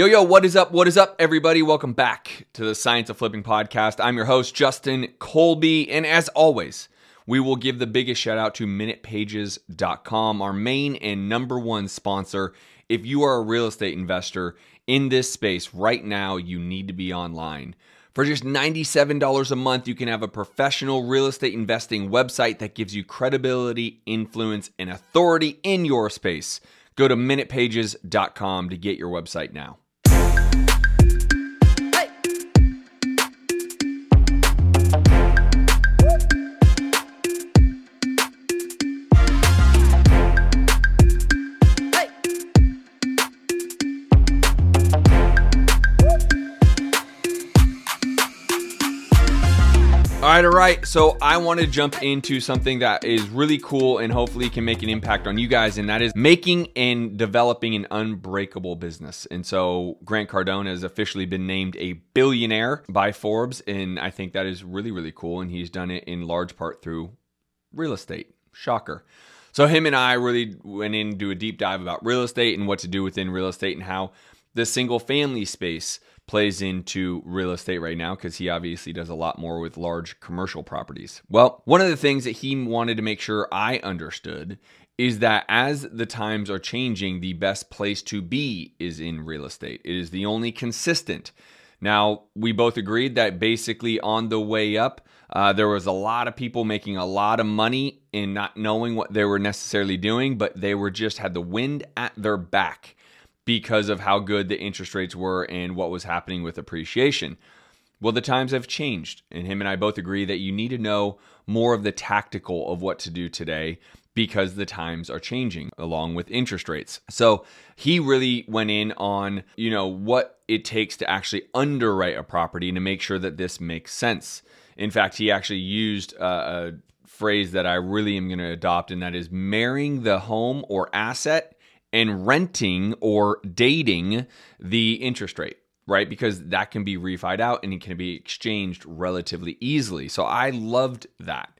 Yo, yo, what is up? What is up, everybody? Welcome back to the Science of Flipping podcast. I'm your host, Justin Colby. And as always, we will give the biggest shout out to MinutePages.com, our main and number one sponsor. If you are a real estate investor in this space right now, you need to be online. For just $97 a month, you can have a professional real estate investing website that gives you credibility, influence, and authority in your space. Go to minutepages.com to get your website now. Right. So I want to jump into something that is really cool and hopefully can make an impact on you guys, and that is making and developing an unbreakable business. And so Grant Cardone has officially been named a billionaire by Forbes, and I think that is really, really cool. And he's done it in large part through real estate. Shocker. So him and I really went into a deep dive about real estate and what to do within real estate and how the single family space plays into real estate right now because he obviously does a lot more with large commercial properties. Well, one of the things that he wanted to make sure I understood is that as the times are changing, the best place to be is in real estate. It is the only consistent. Now, we both agreed that basically on the way up, uh, there was a lot of people making a lot of money and not knowing what they were necessarily doing, but they were just had the wind at their back because of how good the interest rates were and what was happening with appreciation. Well, the times have changed, and him and I both agree that you need to know more of the tactical of what to do today because the times are changing along with interest rates. So he really went in on, you know, what it takes to actually underwrite a property and to make sure that this makes sense. In fact, he actually used a, a phrase that I really am going to adopt, and that is marrying the home or asset and renting or dating the interest rate, right? Because that can be refied out and it can be exchanged relatively easily. So I loved that.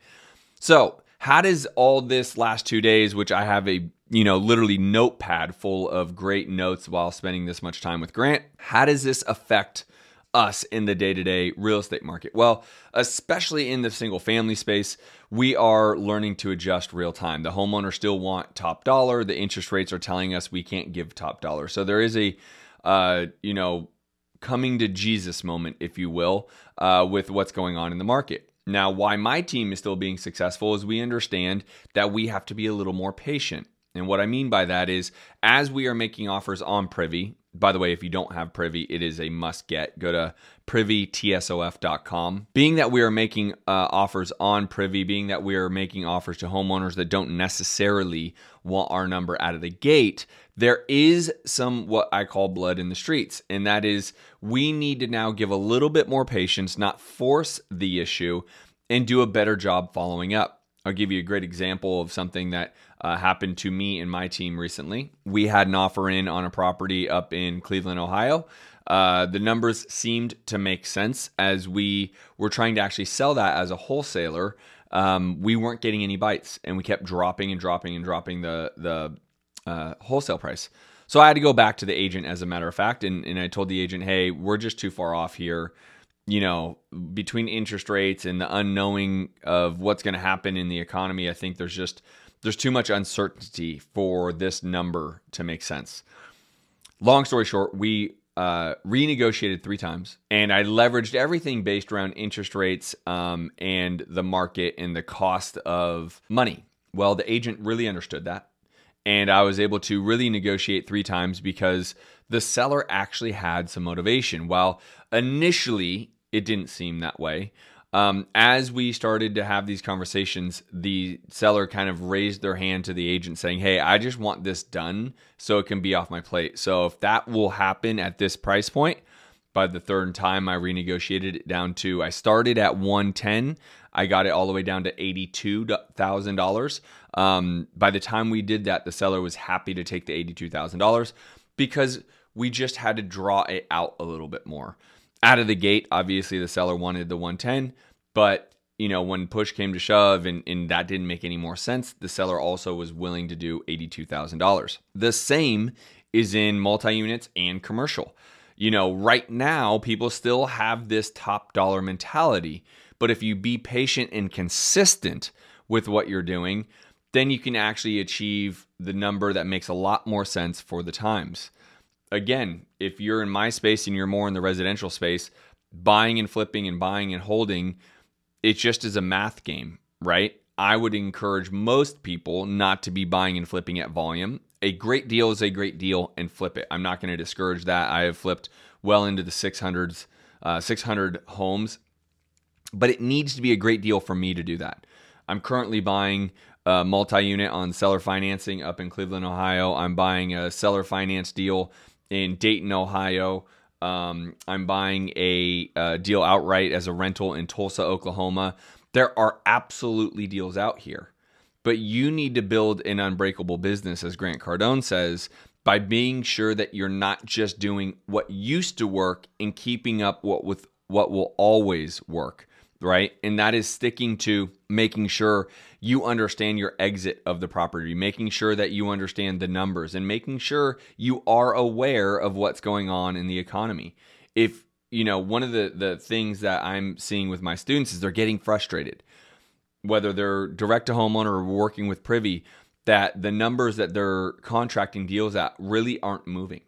So, how does all this last two days, which I have a you know, literally notepad full of great notes while spending this much time with Grant. How does this affect us in the day to day real estate market? Well, especially in the single family space, we are learning to adjust real time. The homeowners still want top dollar. The interest rates are telling us we can't give top dollar. So there is a, uh, you know, coming to Jesus moment, if you will, uh, with what's going on in the market. Now, why my team is still being successful is we understand that we have to be a little more patient. And what I mean by that is, as we are making offers on Privy, by the way, if you don't have Privy, it is a must get. Go to privytsof.com. Being that we are making uh, offers on Privy, being that we are making offers to homeowners that don't necessarily want our number out of the gate, there is some what I call blood in the streets. And that is, we need to now give a little bit more patience, not force the issue, and do a better job following up. I'll give you a great example of something that uh, happened to me and my team recently. We had an offer in on a property up in Cleveland, Ohio. Uh, the numbers seemed to make sense as we were trying to actually sell that as a wholesaler. Um, we weren't getting any bites, and we kept dropping and dropping and dropping the the uh, wholesale price. So I had to go back to the agent, as a matter of fact, and, and I told the agent, "Hey, we're just too far off here you know, between interest rates and the unknowing of what's going to happen in the economy, I think there's just there's too much uncertainty for this number to make sense. Long story short, we uh, renegotiated three times, and I leveraged everything based around interest rates um, and the market and the cost of money. Well, the agent really understood that, and I was able to really negotiate three times because the seller actually had some motivation. While initially it didn't seem that way. Um, as we started to have these conversations, the seller kind of raised their hand to the agent saying, Hey, I just want this done so it can be off my plate. So if that will happen at this price point, by the third time I renegotiated it down to I started at 110 I got it all the way down to $82,000 um, by the time we did that the seller was happy to take the $82,000 because we just had to draw it out a little bit more out of the gate, obviously the seller wanted the 110, but you know, when push came to shove and, and that didn't make any more sense, the seller also was willing to do $82,000. The same is in multi units and commercial. You know, right now, people still have this top dollar mentality. But if you be patient and consistent with what you're doing, then you can actually achieve the number that makes a lot more sense for the times. Again, if you're in my space and you're more in the residential space, buying and flipping and buying and holding, it just is a math game, right? I would encourage most people not to be buying and flipping at volume. A great deal is a great deal and flip it. I'm not going to discourage that. I have flipped well into the 600s, uh, 600 homes, but it needs to be a great deal for me to do that. I'm currently buying a multi unit on seller financing up in Cleveland, Ohio. I'm buying a seller finance deal in Dayton, Ohio. Um, I'm buying a, a deal outright as a rental in Tulsa, Oklahoma. There are absolutely deals out here, but you need to build an unbreakable business, as Grant Cardone says, by being sure that you're not just doing what used to work and keeping up what with what will always work right? And that is sticking to making sure you understand your exit of the property, making sure that you understand the numbers, and making sure you are aware of what's going on in the economy. If you know, one of the the things that I'm seeing with my students is they're getting frustrated, whether they're direct to homeowner or working with Privy, that the numbers that they're contracting deals at really aren't moving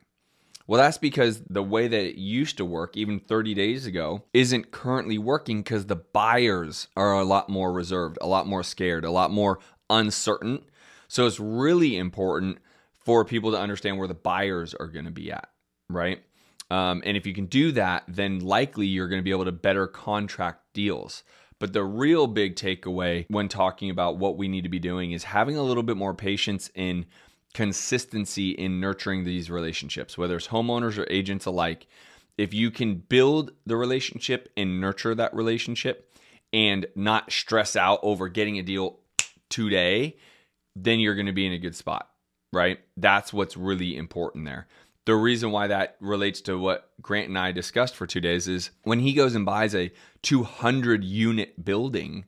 well, that's because the way that it used to work, even 30 days ago, isn't currently working because the buyers are a lot more reserved, a lot more scared, a lot more uncertain. So it's really important for people to understand where the buyers are going to be at, right? Um, and if you can do that, then likely you're going to be able to better contract deals. But the real big takeaway when talking about what we need to be doing is having a little bit more patience in consistency in nurturing these relationships, whether it's homeowners or agents alike. If you can build the relationship and nurture that relationship and not stress out over getting a deal today, then you're going to be in a good spot, right? That's what's really important there. The reason why that relates to what Grant and I discussed for two days is when he goes and buys a 200 unit building,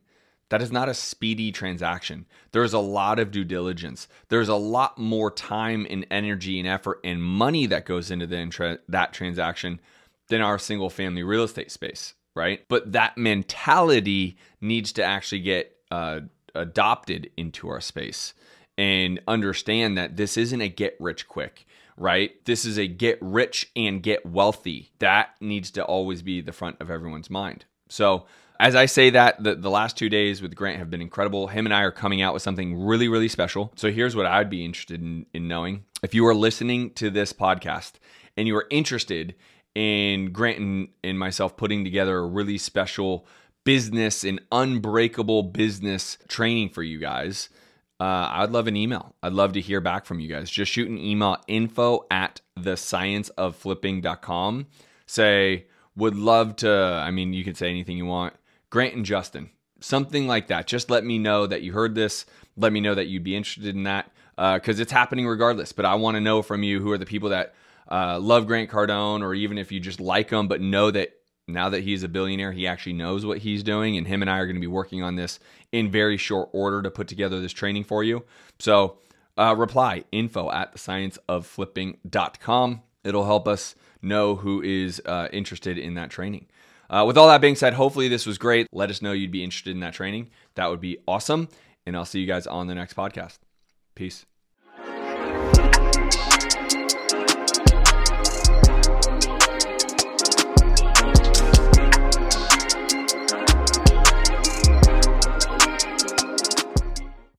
that is not a speedy transaction. There's a lot of due diligence. There's a lot more time and energy and effort and money that goes into the that transaction than our single family real estate space, right? But that mentality needs to actually get uh, adopted into our space and understand that this isn't a get rich quick, right? This is a get rich and get wealthy. That needs to always be the front of everyone's mind. So, as I say that, the, the last two days with Grant have been incredible. Him and I are coming out with something really, really special. So here's what I'd be interested in, in knowing. If you are listening to this podcast and you are interested in Grant and, and myself putting together a really special business and unbreakable business training for you guys, uh, I'd love an email. I'd love to hear back from you guys. Just shoot an email info at thescienceofflipping.com. Say, would love to, I mean, you can say anything you want Grant and Justin, something like that. Just let me know that you heard this. Let me know that you'd be interested in that because uh, it's happening regardless. But I want to know from you who are the people that uh, love Grant Cardone, or even if you just like him, but know that now that he's a billionaire, he actually knows what he's doing. And him and I are going to be working on this in very short order to put together this training for you. So uh, reply info at the scienceofflipping.com. It'll help us know who is uh, interested in that training. Uh, with all that being said, hopefully this was great. Let us know you'd be interested in that training. That would be awesome. And I'll see you guys on the next podcast. Peace.